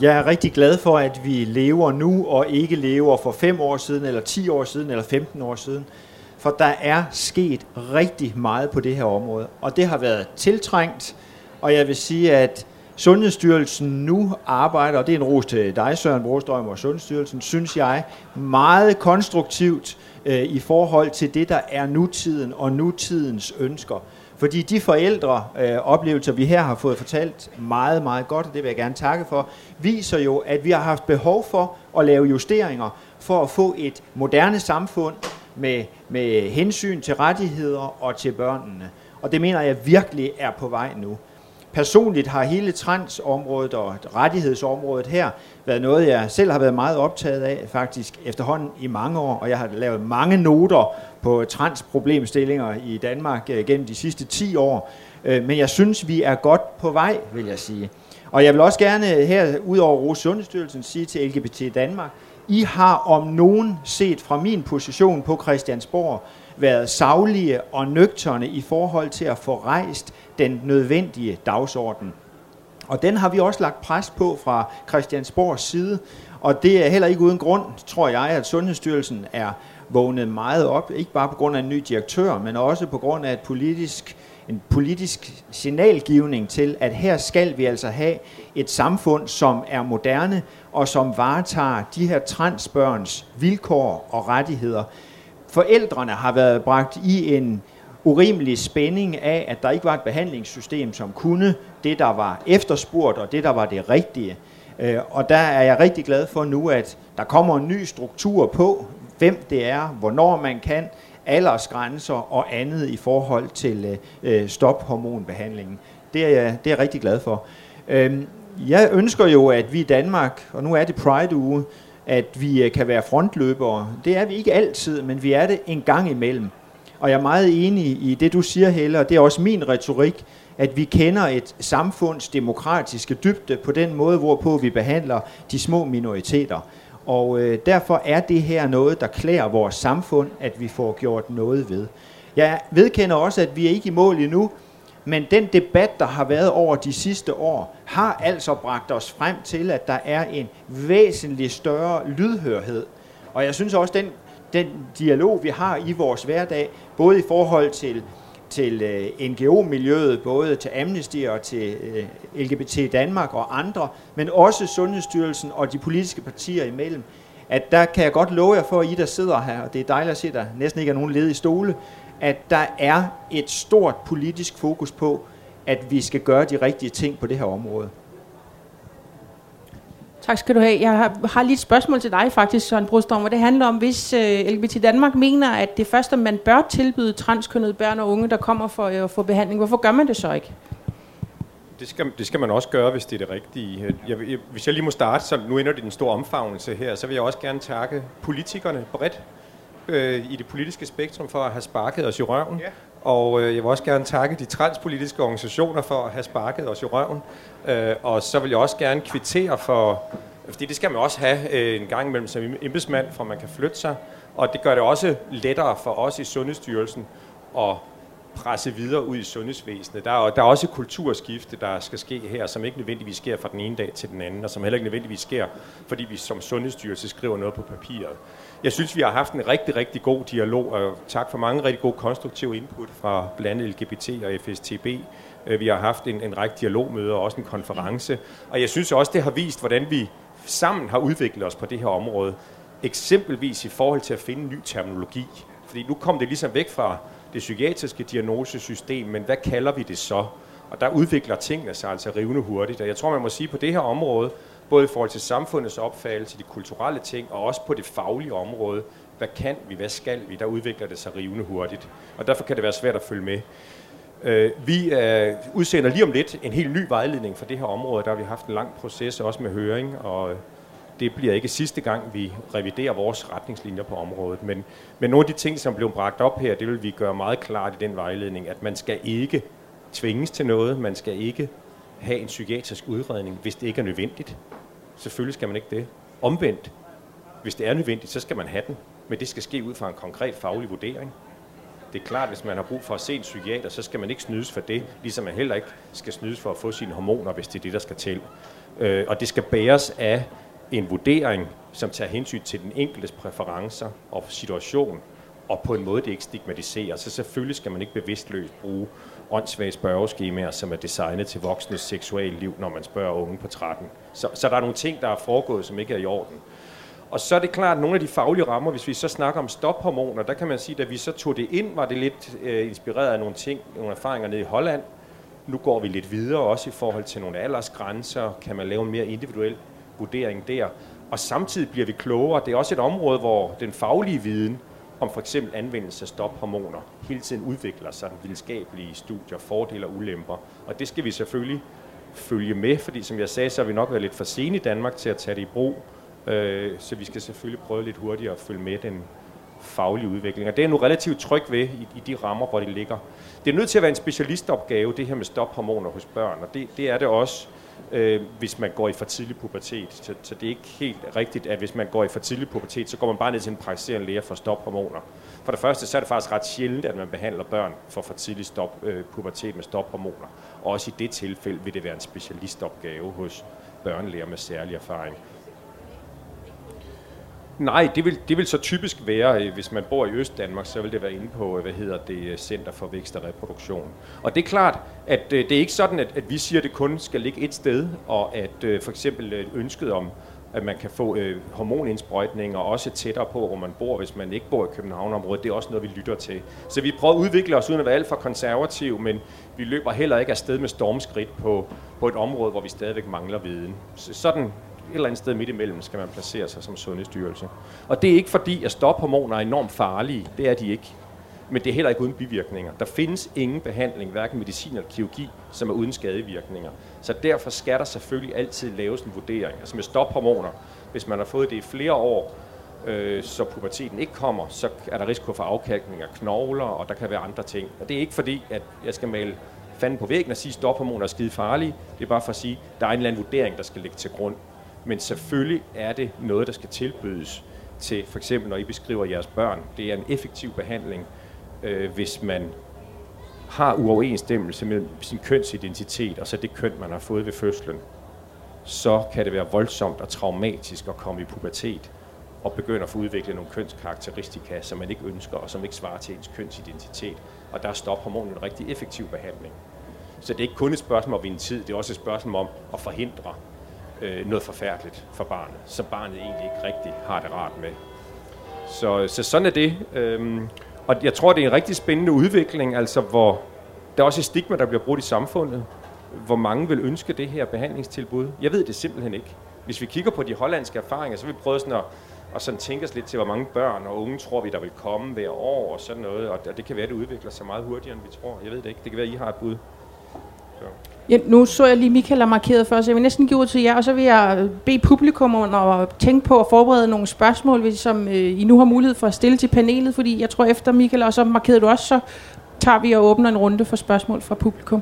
Jeg er rigtig glad for, at vi lever nu og ikke lever for 5 år siden, eller 10 år siden, eller 15 år siden. For der er sket rigtig meget på det her område, og det har været tiltrængt. Og jeg vil sige, at Sundhedsstyrelsen nu arbejder, og det er en ros til dig, Søren Brostrøm og Sundhedsstyrelsen, synes jeg, meget konstruktivt øh, i forhold til det, der er nutiden og nutidens ønsker. Fordi de forældre øh, oplevelser, vi her har fået fortalt meget, meget godt, og det vil jeg gerne takke for, viser jo, at vi har haft behov for at lave justeringer for at få et moderne samfund med, med hensyn til rettigheder og til børnene. Og det mener jeg virkelig er på vej nu. Personligt har hele transområdet og rettighedsområdet her været noget, jeg selv har været meget optaget af, faktisk efterhånden i mange år, og jeg har lavet mange noter på transproblemstillinger i Danmark øh, gennem de sidste 10 år. Øh, men jeg synes, vi er godt på vej, vil jeg sige. Og jeg vil også gerne her, ud over Rose Sundhedsstyrelsen, sige til LGBT Danmark, I har om nogen set fra min position på Christiansborg været savlige og nøgterne i forhold til at få rejst den nødvendige dagsorden. Og den har vi også lagt pres på fra Christiansborgs side, og det er heller ikke uden grund, tror jeg, at Sundhedsstyrelsen er vågnet meget op, ikke bare på grund af en ny direktør, men også på grund af et politisk, en politisk signalgivning til, at her skal vi altså have et samfund, som er moderne, og som varetager de her transbørns vilkår og rettigheder. Forældrene har været bragt i en urimelig spænding af, at der ikke var et behandlingssystem, som kunne det, der var efterspurgt, og det, der var det rigtige. Øh, og der er jeg rigtig glad for nu, at der kommer en ny struktur på, hvem det er, hvornår man kan, aldersgrænser og andet i forhold til øh, stophormonbehandlingen. Det er, jeg, det er jeg rigtig glad for. Øhm, jeg ønsker jo, at vi i Danmark, og nu er det Pride-uge, at vi øh, kan være frontløbere. Det er vi ikke altid, men vi er det en gang imellem. Og jeg er meget enig i det, du siger, Helle, og det er også min retorik, at vi kender et samfunds demokratiske dybde på den måde, hvorpå vi behandler de små minoriteter. Og øh, derfor er det her noget, der klæder vores samfund, at vi får gjort noget ved. Jeg vedkender også, at vi er ikke i mål endnu, men den debat, der har været over de sidste år, har altså bragt os frem til, at der er en væsentlig større lydhørhed. Og jeg synes også, den den dialog, vi har i vores hverdag, både i forhold til, til øh, NGO-miljøet, både til Amnesty og til øh, LGBT Danmark og andre, men også Sundhedsstyrelsen og de politiske partier imellem, at der kan jeg godt love jer for, at I der sidder her, og det er dejligt at se, at der næsten ikke er nogen ledige stole, at der er et stort politisk fokus på, at vi skal gøre de rigtige ting på det her område. Tak skal du have. Jeg har, har lige et spørgsmål til dig faktisk, Søren Brostrøm, og det handler om, hvis øh, LGBT Danmark mener, at det første, man bør tilbyde transkønnede børn og unge, der kommer for at uh, få behandling, hvorfor gør man det så ikke? Det skal, det skal man også gøre, hvis det er det rigtige. Jeg, jeg, hvis jeg lige må starte, så nu ender det den store omfavnelse her, så vil jeg også gerne takke politikerne bredt øh, i det politiske spektrum for at have sparket os i røven. Ja. Og øh, jeg vil også gerne takke de transpolitiske organisationer for at have sparket os i røven. Øh, og så vil jeg også gerne kvittere for, fordi det skal man også have øh, en gang imellem som embedsmand, for man kan flytte sig. Og det gør det også lettere for os i Sundhedsstyrelsen at presse videre ud i sundhedsvæsenet. Der er, der er også et kulturskifte, der skal ske her, som ikke nødvendigvis sker fra den ene dag til den anden, og som heller ikke nødvendigvis sker, fordi vi som sundhedsstyrelse skriver noget på papiret. Jeg synes, vi har haft en rigtig, rigtig god dialog, og tak for mange rigtig gode konstruktive input fra blandt andet LGBT og FSTB. Øh, vi har haft en, en række dialogmøder og også en konference, og jeg synes også, det har vist, hvordan vi sammen har udviklet os på det her område. Eksempelvis i forhold til at finde ny terminologi. Fordi nu kom det ligesom væk fra det psykiatriske diagnosesystem, men hvad kalder vi det så? Og der udvikler tingene sig altså rivende hurtigt. Og jeg tror, man må sige, på det her område, både i forhold til samfundets opfattelse, de kulturelle ting, og også på det faglige område, hvad kan vi, hvad skal vi, der udvikler det sig rivende hurtigt. Og derfor kan det være svært at følge med. Øh, vi øh, udsender lige om lidt en helt ny vejledning for det her område. Der har vi haft en lang proces, også med høring, og det bliver ikke sidste gang, vi reviderer vores retningslinjer på området. Men, men nogle af de ting, som blev bragt op her, det vil vi gøre meget klart i den vejledning, at man skal ikke tvinges til noget, man skal ikke have en psykiatrisk udredning, hvis det ikke er nødvendigt. Selvfølgelig skal man ikke det. Omvendt, hvis det er nødvendigt, så skal man have den, men det skal ske ud fra en konkret faglig vurdering. Det er klart, at hvis man har brug for at se en psykiater, så skal man ikke snydes for det, ligesom man heller ikke skal snydes for at få sine hormoner, hvis det er det, der skal til. Øh, og det skal bæres af en vurdering, som tager hensyn til den enkeltes præferencer og situation, og på en måde, det ikke stigmatiserer. Så selvfølgelig skal man ikke bevidstløst bruge åndssvage spørgeskemaer, som er designet til voksnes seksuelle liv, når man spørger unge på 13. Så, så der er nogle ting, der er foregået, som ikke er i orden. Og så er det klart, at nogle af de faglige rammer, hvis vi så snakker om stophormoner, der kan man sige, at da vi så tog det ind, var det lidt øh, inspireret af nogle ting, nogle erfaringer nede i Holland. Nu går vi lidt videre, også i forhold til nogle aldersgrænser. Kan man lave en mere individuel vurdering der? Og samtidig bliver vi klogere. Det er også et område, hvor den faglige viden om for eksempel anvendelse af stophormoner hele tiden udvikler sig, den videnskabelige studier, fordele og ulemper. Og det skal vi selvfølgelig følge med, fordi som jeg sagde, så har vi nok været lidt for sene i Danmark til at tage det i brug. Øh, så vi skal selvfølgelig prøve lidt hurtigere at følge med den faglige udvikling. Og det er nu relativt tryg ved i, i de rammer, hvor det ligger. Det er nødt til at være en specialistopgave, det her med stophormoner hos børn, og det, det er det også, øh, hvis man går i for tidlig pubertet. Så, så det er ikke helt rigtigt, at hvis man går i for tidlig pubertet, så går man bare ned til en praktiserende læge for stophormoner. For det første, så er det faktisk ret sjældent, at man behandler børn for for tidlig stop, øh, pubertet med stophormoner. Og også i det tilfælde vil det være en specialistopgave hos børnelæger med særlig erfaring. Nej, det vil, det vil så typisk være, øh, hvis man bor i Øst-Danmark, så vil det være inde på, øh, hvad hedder det, øh, Center for Vækst og Reproduktion. Og det er klart, at det er ikke sådan, at, at vi siger, at det kun skal ligge et sted, og at for eksempel ønsket om, at man kan få øh, hormonindsprøjtninger også tættere på, hvor man bor, hvis man ikke bor i Københavnområdet. Det er også noget, vi lytter til. Så vi prøver at udvikle os uden at være alt for konservative, men vi løber heller ikke afsted med stormskridt på, på et område, hvor vi stadigvæk mangler viden. Så sådan et eller andet sted midt imellem skal man placere sig som sundhedsstyrelse. Og det er ikke fordi, at stophormoner er enormt farlige. Det er de ikke. Men det er heller ikke uden bivirkninger. Der findes ingen behandling, hverken medicin eller kirurgi, som er uden skadevirkninger. Så derfor skal der selvfølgelig altid laves en vurdering. Altså med stophormoner, hvis man har fået det i flere år, øh, så puberteten ikke kommer, så er der risiko for afkalkning af knogler, og der kan være andre ting. Og det er ikke fordi, at jeg skal male fanden på væggen og sige, at stophormoner er skide farlige. Det er bare for at sige, at der er en eller anden vurdering, der skal ligge til grund. Men selvfølgelig er det noget, der skal tilbydes til, for eksempel når I beskriver jeres børn. Det er en effektiv behandling, øh, hvis man har uoverensstemmelse med sin kønsidentitet og så det køn, man har fået ved fødslen, så kan det være voldsomt og traumatisk at komme i pubertet og begynde at få udviklet nogle kønskarakteristika, som man ikke ønsker, og som ikke svarer til ens kønsidentitet. Og der er stophormonen en rigtig effektiv behandling. Så det er ikke kun et spørgsmål om en tid, det er også et spørgsmål om at forhindre øh, noget forfærdeligt for barnet, som barnet egentlig ikke rigtig har det rart med. Så, så sådan er det. Øhm, og jeg tror, det er en rigtig spændende udvikling, altså hvor der er også et stigma, der bliver brugt i samfundet. Hvor mange vil ønske det her behandlingstilbud? Jeg ved det simpelthen ikke. Hvis vi kigger på de hollandske erfaringer, så vil vi prøve sådan at, og sådan tænke os lidt til, hvor mange børn og unge tror vi, der vil komme hver år og sådan noget. Og det kan være, at det udvikler sig meget hurtigere, end vi tror. Jeg ved det ikke. Det kan være, at I har et bud. Så. Ja, nu så jeg lige, Michael har markeret før, så jeg vil næsten give ud til jer, og så vil jeg øh, bede publikum om at tænke på at forberede nogle spørgsmål, som øh, I nu har mulighed for at stille til panelet, fordi jeg tror efter Michael, og så markerede du også, så tager vi og åbner en runde for spørgsmål fra publikum.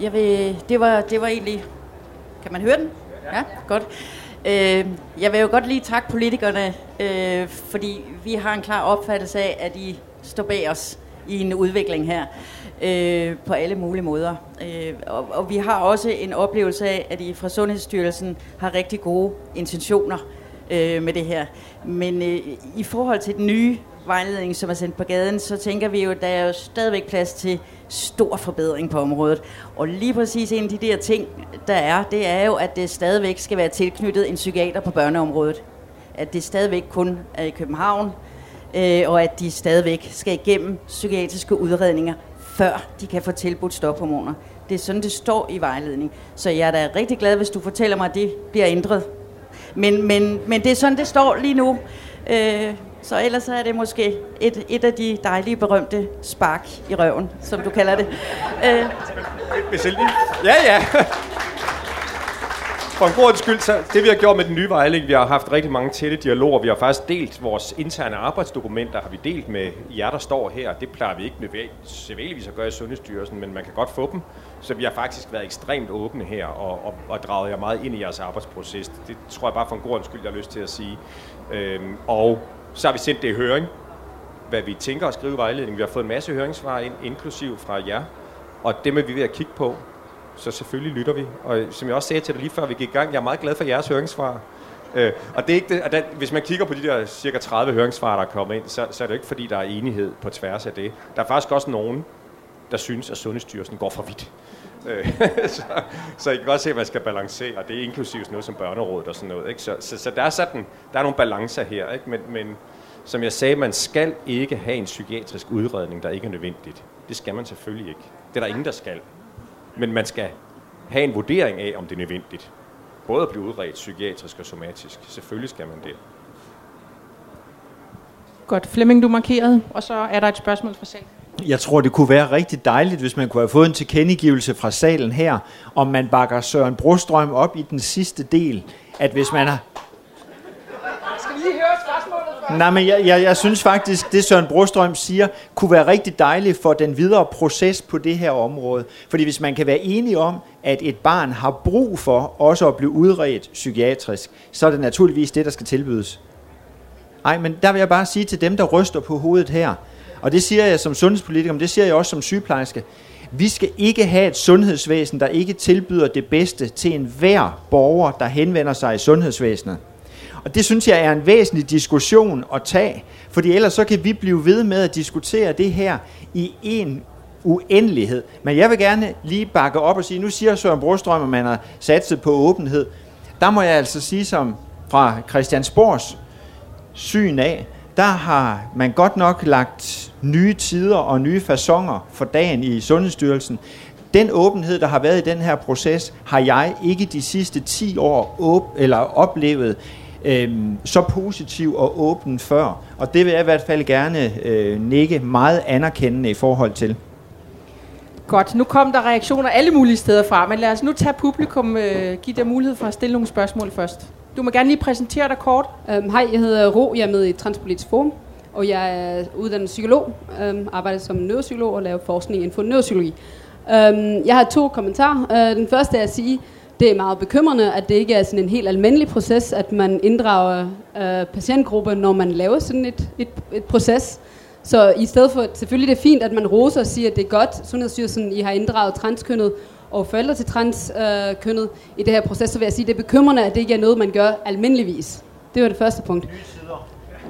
Jeg vil, det, var, det var egentlig... Kan man høre den? Ja, godt. Øh, jeg vil jo godt lige takke politikerne, øh, fordi vi har en klar opfattelse af, at I står bag os i en udvikling her øh, på alle mulige måder. Øh, og, og vi har også en oplevelse af, at I fra Sundhedsstyrelsen har rigtig gode intentioner øh, med det her. Men øh, i forhold til den nye vejledning, som er sendt på gaden, så tænker vi jo, at der er jo stadigvæk plads til stor forbedring på området. Og lige præcis en af de der ting, der er, det er jo, at det stadigvæk skal være tilknyttet en psykiater på børneområdet. At det stadigvæk kun er i København, øh, og at de stadigvæk skal igennem psykiatriske udredninger, før de kan få tilbudt stophormoner. Det er sådan, det står i vejledning. Så jeg er da rigtig glad, hvis du fortæller mig, at det bliver ændret. Men, men, men det er sådan, det står lige nu. Øh, så ellers er det måske et, et af de dejlige, berømte spark i røven, som du kalder det. Øh. Hvis jeg lige... Ja, ja. For en god skyld, så det vi har gjort med den nye vejledning, vi har haft rigtig mange tætte dialoger. Vi har faktisk delt vores interne arbejdsdokumenter, har vi delt med jer, der står her. Det plejer vi ikke nødvendigvis at gøre i Sundhedsstyrelsen, men man kan godt få dem. Så vi har faktisk været ekstremt åbne her og, og, og draget jer meget ind i jeres arbejdsproces. Det tror jeg bare for en god skyld, jeg har lyst til at sige. Øhm, og så har vi sendt det i høring, hvad vi tænker at skrive i vejledningen. Vi har fået en masse høringssvar ind, inklusiv fra jer, og dem er vi ved at kigge på. Så selvfølgelig lytter vi. Og som jeg også sagde til dig lige før vi gik i gang, jeg er meget glad for jeres høringssvar. Øh, og det er ikke det, og der, hvis man kigger på de der cirka 30 høringssvar, der er kommet ind, så, så er det ikke fordi, der er enighed på tværs af det. Der er faktisk også nogen, der synes, at Sundhedsstyrelsen går for vidt. Øh, så, så I kan godt se, at man skal balancere, og det er inklusivt noget som børnerådet og sådan noget. Ikke? Så, så, så der, er sådan, der er nogle balancer her, ikke? Men, men som jeg sagde, man skal ikke have en psykiatrisk udredning, der ikke er nødvendigt. Det skal man selvfølgelig ikke. Det er der ingen, der skal. Men man skal have en vurdering af, om det er nødvendigt. Både at blive udredt psykiatrisk og somatisk. Selvfølgelig skal man det. Godt. Flemming, du markerede, og så er der et spørgsmål fra salen. Jeg tror, det kunne være rigtig dejligt, hvis man kunne have fået en tilkendegivelse fra salen her, om man bakker Søren Brostrøm op i den sidste del, at hvis man har... Skal vi lige høre spørgsmålet først? Nej, men jeg, jeg, jeg synes faktisk, det Søren Brostrøm siger, kunne være rigtig dejligt for den videre proces på det her område. Fordi hvis man kan være enige om, at et barn har brug for også at blive udredt psykiatrisk, så er det naturligvis det, der skal tilbydes. Nej, men der vil jeg bare sige til dem, der ryster på hovedet her, og det siger jeg som sundhedspolitiker, men det siger jeg også som sygeplejerske. Vi skal ikke have et sundhedsvæsen, der ikke tilbyder det bedste til enhver borger, der henvender sig i sundhedsvæsenet. Og det synes jeg er en væsentlig diskussion at tage, fordi ellers så kan vi blive ved med at diskutere det her i en uendelighed. Men jeg vil gerne lige bakke op og sige, nu siger Søren Brostrøm, at man har satset på åbenhed. Der må jeg altså sige som fra Christiansborgs syn af, der har man godt nok lagt nye tider og nye fasonger for dagen i Sundhedsstyrelsen. Den åbenhed, der har været i den her proces, har jeg ikke de sidste 10 år op- eller oplevet øhm, så positiv og åben før. Og det vil jeg i hvert fald gerne øh, nikke meget anerkendende i forhold til. Godt, nu kom der reaktioner alle mulige steder fra, men lad os nu tage publikum, øh, give dig mulighed for at stille nogle spørgsmål først. Du må gerne lige præsentere dig kort. Um, hej, jeg hedder Ro, jeg er med i Transpolitisk Forum, og jeg er uddannet psykolog, um, arbejder som neuropsykolog og laver forskning inden for neuropsykologi. Um, jeg har to kommentarer. Uh, den første er at sige, det er meget bekymrende, at det ikke er sådan en helt almindelig proces, at man inddrager uh, patientgrupper, når man laver sådan et, et, et proces. Så i stedet for, selvfølgelig det er fint, at man roser og siger, at det er godt, Sundhedsstyrelsen, I har inddraget transkønnet og forældre til transkønnet øh, i det her proces, så vil jeg sige, at det er bekymrende, at det ikke er noget, man gør almindeligvis. Det var det første punkt.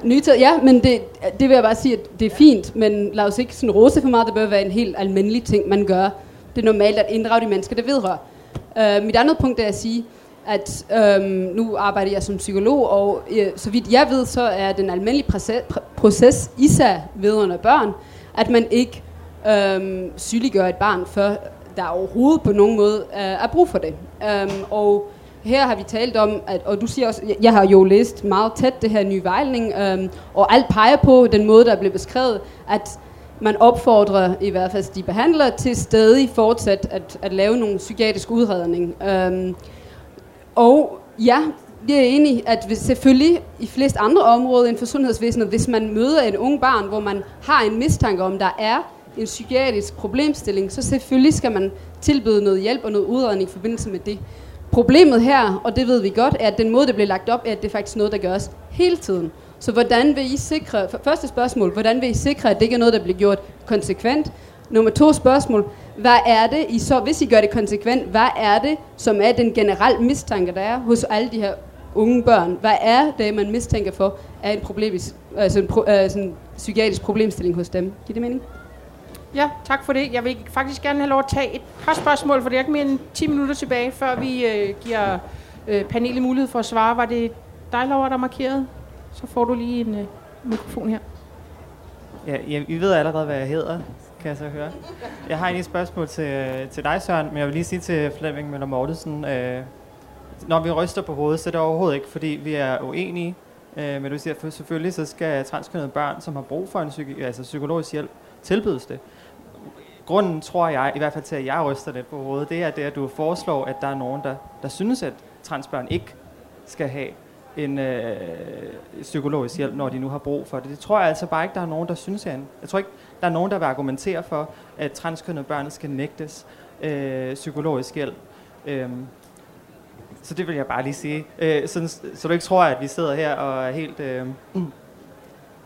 Nye tider, ja, men det, det vil jeg bare sige, at det er fint, men lad os ikke sådan rose for meget, det bør være en helt almindelig ting, man gør. Det er normalt at inddrage de mennesker, det vedrører. Øh, mit andet punkt er at sige, at øhm, nu arbejder jeg som psykolog, og øh, så vidt jeg ved, så er den almindelige proces, proces især vedrørende børn, at man ikke øhm, sygeliggør et barn, før der overhovedet på nogen måde øh, er brug for det. Øhm, og her har vi talt om, at, og du siger også, jeg har jo læst meget tæt det her nye vejledning, øhm, og alt peger på den måde, der er blevet beskrevet, at man opfordrer i hvert fald de behandlere til stadig fortsat at, at lave nogle psykiatrisk udredning. Øhm, og ja, jeg er enig, at hvis selvfølgelig i flest andre områder inden for sundhedsvæsenet, hvis man møder et ung barn, hvor man har en mistanke om, der er en psykiatrisk problemstilling, så selvfølgelig skal man tilbyde noget hjælp og noget udredning i forbindelse med det. Problemet her, og det ved vi godt, er, at den måde, det bliver lagt op, er, at det er faktisk noget, der gøres hele tiden. Så hvordan vil I sikre, første spørgsmål, hvordan vil I sikre, at det ikke er noget, der bliver gjort konsekvent? Nummer to spørgsmål, hvad er det, I så, hvis I gør det konsekvent, hvad er det, som er den generelle mistanke, der er hos alle de her unge børn? Hvad er det, man mistænker for, er en, problemisk, altså en, pro, øh, altså en psykiatrisk problemstilling hos dem? Giver det mening? Ja, tak for det. Jeg vil faktisk gerne have lov at tage et par spørgsmål, for det er ikke mere end 10 minutter tilbage, før vi øh, giver øh, panelet mulighed for at svare. Var det dig, Laura, der markerede? Så får du lige en øh, mikrofon her. Ja, ja, I ved allerede, hvad jeg hedder, kan jeg så høre. Jeg har egentlig et spørgsmål til, til dig, Søren, men jeg vil lige sige til Flemming Møller Mortensen, øh, når vi ryster på hovedet, så er det overhovedet ikke, fordi vi er uenige. Øh, men du siger, for selvfølgelig så skal transkønnede børn, som har brug for en psyki- altså psykologisk hjælp, tilbydes det. Grunden, tror jeg, i hvert fald til, at jeg ryster det på hovedet, det er det, at du foreslår, at der er nogen, der, der synes, at transbørn ikke skal have en øh, psykologisk hjælp, når de nu har brug for det. Det tror jeg altså bare ikke, der er nogen, der synes, herinde. Jeg tror ikke, der er nogen, der vil argumentere for, at transkønnede børn skal nægtes øh, psykologisk hjælp. Øh, så det vil jeg bare lige sige. Øh, sådan, så du ikke tror, at vi sidder her og er helt, øh,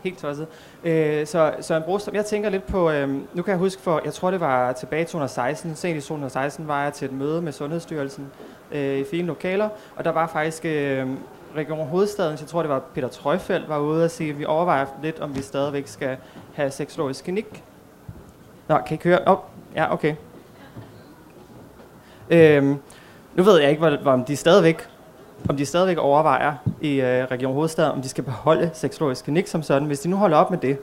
helt tosset. Øh, så Søren Brostrøm, jeg tænker lidt på, øh, nu kan jeg huske for, jeg tror det var tilbage i 2016, sent i 2016 var jeg til et møde med Sundhedsstyrelsen øh, i fine lokaler, og der var faktisk øh, Region Hovedstaden, jeg tror det var Peter Trøjfeldt, var ude og sige, at vi overvejer lidt, om vi stadigvæk skal have seksologisk klinik. Nå, kan I køre? Oh, ja, okay. Øhm, nu ved jeg ikke, hvor, hvor, om de stadigvæk om de stadigvæk overvejer i øh, Region Hovedstaden, om de skal beholde seksologisk klinik som sådan. Hvis de nu holder op med det,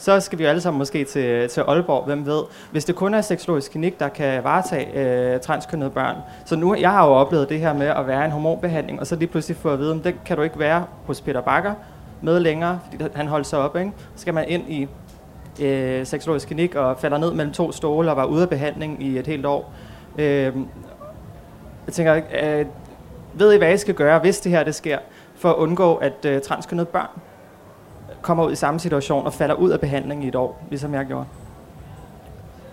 så skal vi jo alle sammen måske til, til Aalborg, hvem ved. Hvis det kun er seksologisk klinik, der kan varetage øh, transkønnede børn. Så nu, jeg har jo oplevet det her med at være en hormonbehandling, og så lige pludselig få at vide, om det kan du ikke være hos Peter Bakker med længere, fordi han holdt sig op, ikke? Så skal man ind i øh, seksologisk klinik og falder ned mellem to stole og var ude af behandling i et helt år. Øh, jeg tænker, øh, ved I, hvad I skal gøre, hvis det her det sker, for at undgå, at øh, transkønnede børn kommer ud i samme situation og falder ud af behandling i et år, ligesom jeg gjorde?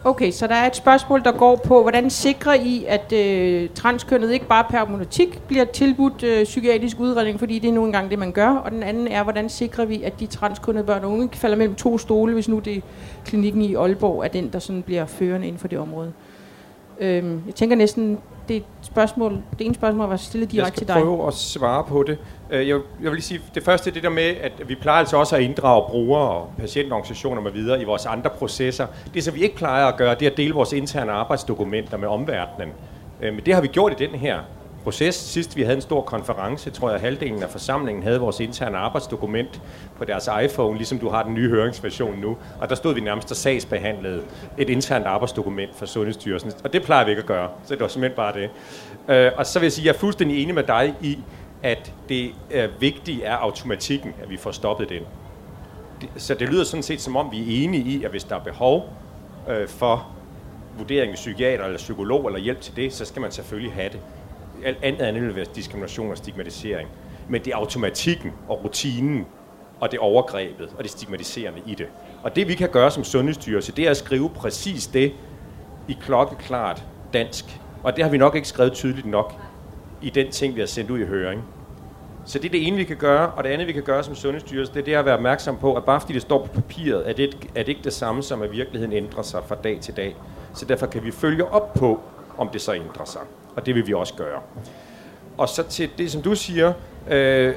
Okay, så der er et spørgsmål, der går på, hvordan sikrer I, at øh, transkønnet ikke bare per monotik bliver tilbudt øh, psykiatrisk udredning, fordi det er nu engang det, man gør. Og den anden er, hvordan sikrer vi, at de transkønnede børn og unge falder mellem to stole, hvis nu det klinikken i Aalborg er den, der sådan bliver førende inden for det område. Øhm, jeg tænker næsten, det er et spørgsmål, det ene spørgsmål var stillet direkte til dig. Jeg skal prøve at svare på det. Øh, Jeg, jeg vil lige sige, det første er det der med, at vi plejer altså også at inddrage brugere og patientorganisationer med videre i vores andre processer. Det, som vi ikke plejer at gøre, det er at dele vores interne arbejdsdokumenter med omverdenen. Øh, Men det har vi gjort i den her proces. Sidst vi havde en stor konference, tror jeg halvdelen af forsamlingen havde vores interne arbejdsdokument på deres iPhone, ligesom du har den nye høringsversion nu. Og der stod vi nærmest og sagsbehandlede et internt arbejdsdokument for Sundhedsstyrelsen. Og det plejer vi ikke at gøre, så det var simpelthen bare det. Øh, Og så vil jeg sige, at jeg er fuldstændig enig med dig i, at det er vigtige er automatikken, at vi får stoppet den. Det- Så det lyder sådan set som om, vi er enige i, at hvis der er behov øh, for vurdering af psykiater eller psykolog eller hjælp til det, så skal man selvfølgelig have det. Alt andet andet vil være diskrimination og stigmatisering. Men det er automatikken og rutinen og det overgrebet og det stigmatiserende i det. Og det vi kan gøre som sundhedsstyrelse, det er at skrive præcis det i klokkeklart dansk. Og det har vi nok ikke skrevet tydeligt nok i den ting, vi har sendt ud i høring. Så det er det ene, vi kan gøre, og det andet, vi kan gøre som sundhedsstyrelse, det er det at være opmærksom på, at bare fordi det står på papiret, er det, er det ikke det samme som, at virkeligheden ændrer sig fra dag til dag. Så derfor kan vi følge op på, om det så ændrer sig. Og det vil vi også gøre. Og så til det, som du siger, øh,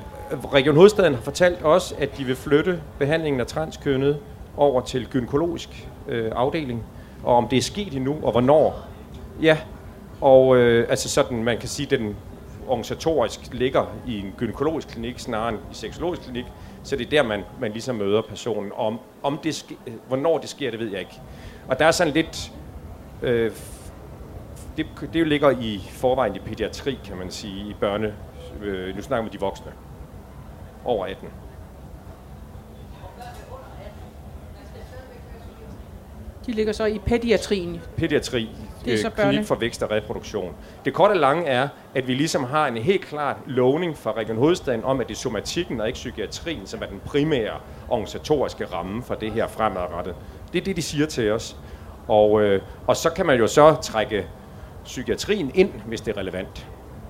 Region Hovedstaden har fortalt os, at de vil flytte behandlingen af transkønnet over til gynækologisk øh, afdeling. Og om det er sket endnu, og hvornår. Ja, og øh, altså sådan, man kan sige, den organisatorisk ligger i en gynækologisk klinik, snarere end i seksologisk klinik, så det er der, man, man ligesom møder personen. Om, om det ske, hvornår det sker, det ved jeg ikke. Og der er sådan lidt... Øh, det, det ligger i forvejen i pædiatri, kan man sige, i børne... Øh, nu snakker vi de voksne. Over 18. De ligger så i pædiatrien. pædiatri, Det er så øh, børne- klinik for vækst og reproduktion. Det korte og lange er, at vi ligesom har en helt klart lovning fra Region Hovedstaden om, at det er somatikken og ikke psykiatrien, som er den primære organisatoriske ramme for det her fremadrettet. Det er det, de siger til os. Og, øh, og så kan man jo så trække psykiatrien ind, hvis det er relevant.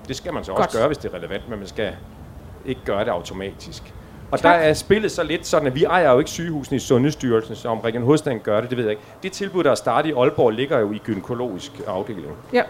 Det skal man så Godt. også gøre, hvis det er relevant, men man skal ikke gøre det automatisk. Og Tak. der er spillet så lidt sådan, at vi ejer jo ikke sygehusene i Sundhedsstyrelsen, så om Region Hovedstaden gør det, det ved jeg ikke. Det tilbud, der er startet i Aalborg, ligger jo i gynækologisk afdeling. Ja.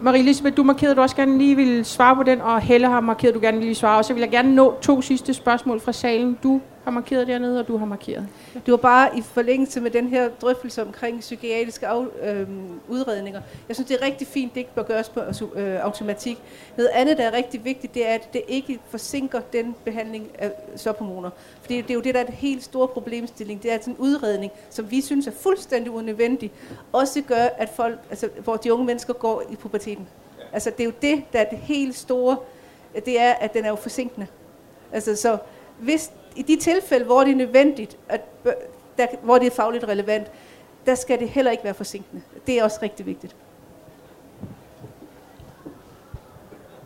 Marie-Elisabeth, du markerede, du også gerne lige ville svare på den, og Helle har markeret, du gerne vil svare. Og så vil jeg gerne nå to sidste spørgsmål fra salen. Du har markeret dernede, og du har markeret. Det var bare i forlængelse med den her drøftelse omkring psykiatriske af, øh, udredninger. Jeg synes, det er rigtig fint, det ikke bør gøres på øh, automatik. Noget andet, der er rigtig vigtigt, det er, at det ikke forsinker den behandling af sophormoner. For det er jo det, der er et helt stort problemstilling. Det er, at sådan en udredning, som vi synes er fuldstændig unødvendig, også gør, at folk, altså, hvor de unge mennesker går i puberteten. Altså, det er jo det, der er det helt store, det er, at den er jo forsinkende. Altså, så hvis i de tilfælde, hvor det er nødvendigt, at, der, hvor det er fagligt relevant, der skal det heller ikke være forsinkende. Det er også rigtig vigtigt.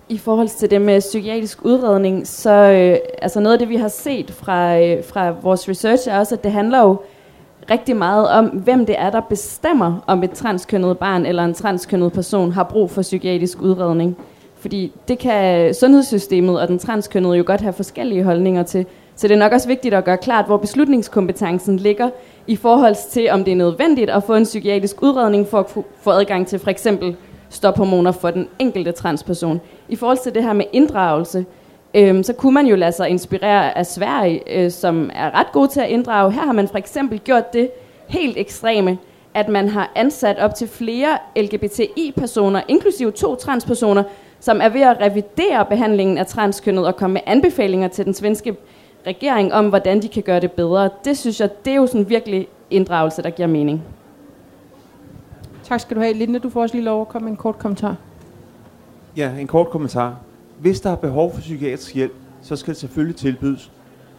I forhold til det med psykiatrisk udredning, så øh, altså noget af det, vi har set fra, øh, fra vores research, er også, at det handler jo rigtig meget om, hvem det er, der bestemmer, om et transkønnet barn eller en transkønnet person har brug for psykiatrisk udredning. Fordi det kan sundhedssystemet og den transkønnede jo godt have forskellige holdninger til. Så det er nok også vigtigt at gøre klart, hvor beslutningskompetencen ligger i forhold til, om det er nødvendigt at få en psykiatrisk udredning for at få- adgang til for eksempel stophormoner for den enkelte transperson. I forhold til det her med inddragelse, øhm, så kunne man jo lade sig inspirere af Sverige, øh, som er ret god til at inddrage. Her har man for eksempel gjort det helt ekstreme, at man har ansat op til flere LGBTI-personer, inklusive to transpersoner, som er ved at revidere behandlingen af transkønnet og komme med anbefalinger til den svenske regering om, hvordan de kan gøre det bedre. Det synes jeg, det er jo sådan virkelig inddragelse, der giver mening. Tak skal du have. Linda, du får også lige lov at komme med en kort kommentar. Ja, en kort kommentar. Hvis der er behov for psykiatrisk hjælp, så skal det selvfølgelig tilbydes.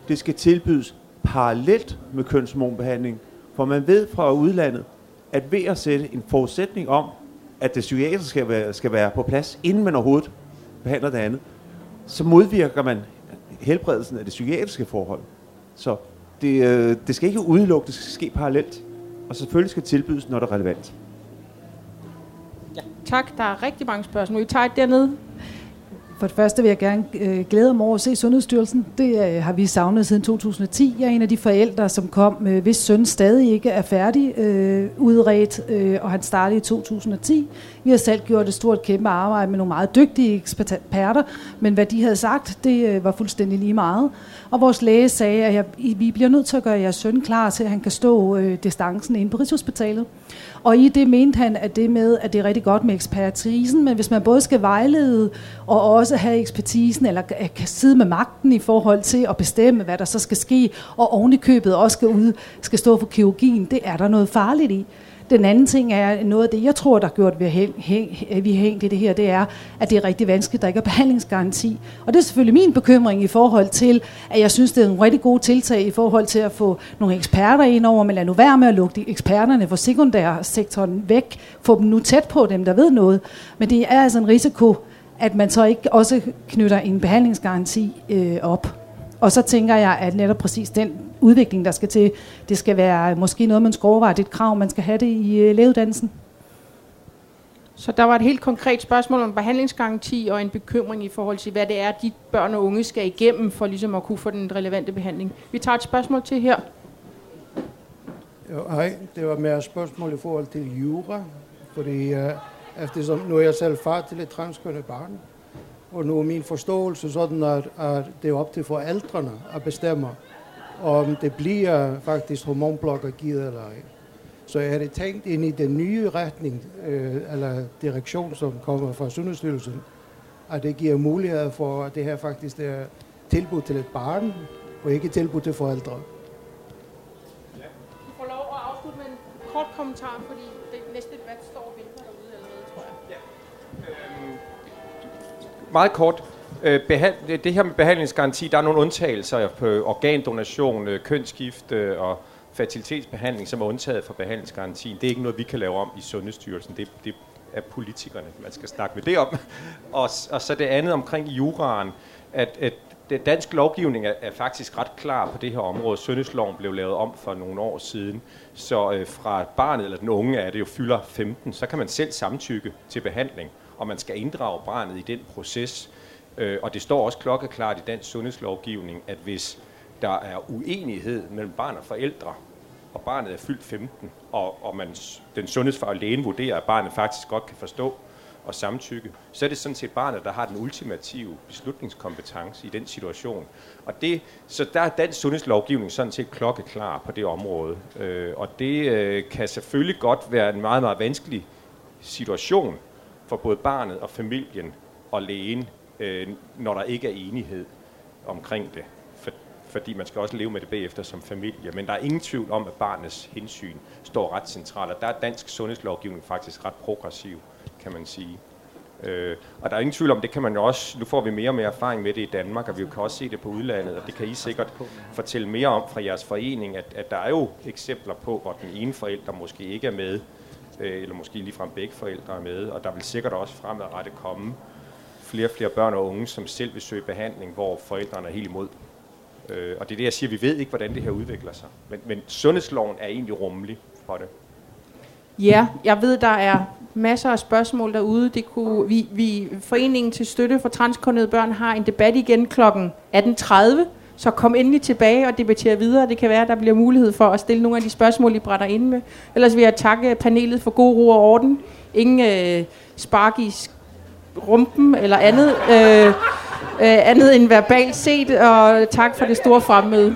Det skal tilbydes parallelt med kønshormonbehandling, for man ved fra udlandet, at ved at sætte en forudsætning om, at det psykiatriske skal være, skal være på plads, inden man overhovedet behandler det andet, så modvirker man helbredelsen af det psykiatriske forhold. Så det, øh, det skal ikke udelukke, det skal ske parallelt. Og selvfølgelig skal tilbydes, når det er relevant. Ja. Tak, der er rigtig mange spørgsmål. Vi tager et dernede. For det første vil jeg gerne øh, glæde mig over at se Sundhedsstyrelsen. Det øh, har vi savnet siden 2010. Jeg er en af de forældre, som kom, øh, hvis søn stadig ikke er færdig øh, udredt, øh, og han startede i 2010. Vi har selv gjort et stort kæmpe arbejde med nogle meget dygtige eksperter, men hvad de havde sagt, det øh, var fuldstændig lige meget. Og vores læge sagde, at jeg, vi bliver nødt til at gøre jeres søn klar til, at han kan stå øh, distancen inde på Rigshospitalet. Og i det mente han, at det med, at det er rigtig godt med ekspertisen, men hvis man både skal vejlede og også have ekspertisen, eller kan sidde med magten i forhold til at bestemme, hvad der så skal ske, og ovenikøbet også skal, ud, skal stå for kirurgien, det er der noget farligt i. Den anden ting er noget af det, jeg tror, der har gjort, at vi har hæng- vi har hængt i det her, det er, at det er rigtig vanskeligt, at der ikke er behandlingsgaranti. Og det er selvfølgelig min bekymring i forhold til, at jeg synes, det er en rigtig god tiltag i forhold til at få nogle eksperter ind over, men lad nu være med at lukke de eksperterne for sekundærsektoren væk. Få dem nu tæt på dem, der ved noget. Men det er altså en risiko, at man så ikke også knytter en behandlingsgaranti øh, op. Og så tænker jeg, at netop præcis den udvikling, der skal til, det skal være måske noget, man skal overveje. Det er et krav, man skal have det i øh, lægeuddannelsen. Så der var et helt konkret spørgsmål om behandlingsgaranti og en bekymring i forhold til, hvad det er, de børn og unge skal igennem for ligesom at kunne få den relevante behandling. Vi tager et spørgsmål til her. Jo, hej, det var mere et spørgsmål i forhold til jura, fordi uh, eftersom nu er jeg selv far til et transkønnet barn, og nu er min forståelse sådan, at, at det er op til forældrene at bestemme, om det bliver faktisk hormonblokker givet eller ej. Så er det tænkt ind i den nye retning, øh, eller direktion, som kommer fra Sundhedsstyrelsen, at det giver mulighed for, at det her faktisk er tilbud til et barn, og ikke tilbud til forældre. Du får lov at afslutte med en kort kommentar, fordi det næste debat står og venter derude allerede, tror jeg. Meget kort. Øh, det- her med behandlingsgaranti, der er nogle undtagelser på organdonation, øh, kønsskifte øh, og fertilitetsbehandling, som er undtaget fra behandlingsgarantien. Det er ikke noget, vi kan lave om i Sundhedsstyrelsen. Det, det er politikerne, man skal snakke med det om. Og, og så det andet omkring juraen, at, at det dansk lovgivning er, er faktisk ret klar på det her område. Sundhedsloven blev lavet om for nogle år siden, så øh, fra barnet eller den unge er det jo fylder 15, så kan man selv samtykke til behandling, og man skal inddrage barnet i den proces. Øh, og det står også klokkeklart i dansk sundhedslovgivning, at hvis der er uenighed mellem barn og forældre, og barnet er fyldt 15, og, og man, den sundhedsfaglige lægen vurderer, at barnet faktisk godt kan forstå og samtykke, så er det sådan set barnet, der har den ultimative beslutningskompetence i den situation. Og det, så der er dansk sundhedslovgivning sådan set klokkeklar på det område. Øh, og det øh, kan selvfølgelig godt være en meget, meget vanskelig situation for både barnet og familien og lægen, øh, når der ikke er enighed omkring det. For, fordi man skal også leve med det bagefter som familie. Men der er ingen tvivl om, at barnets hensyn står ret centralt, og der er dansk sundhedslovgivning faktisk ret progressiv, kan man sige. Øh, og der er ingen tvivl om, det kan man jo også, nu får vi mere og mere erfaring med det i Danmark, og vi kan også se det på udlandet, og det kan I sikkert fortælle mere om fra jeres forening, at, at der er jo eksempler på, hvor den ene forælder måske ikke er med, øh, eller måske ligefrem begge forældre er med, og der vil sikkert også fremadrettet komme flere og flere børn og unge, som selv vil søge behandling, hvor forældrene er helt imod. Øh, og det er det, jeg siger, vi ved ikke, hvordan det her udvikler sig. Men, men sundhedsloven er egentlig rummelig for det. Ja, jeg ved, der er masser af spørgsmål derude. Det kunne, vi, vi, Foreningen til Støtte for Transkønnede Børn har en debat igen kl. 18.30, så kom endelig tilbage og debattere videre. Det kan være, at der bliver mulighed for at stille nogle af de spørgsmål, I brænder ind med. Ellers vil jeg takke panelet for god ro og orden. Ingen øh, spark i rumpen eller andet, øh, øh, andet end verbalt set, og tak for det store fremmøde.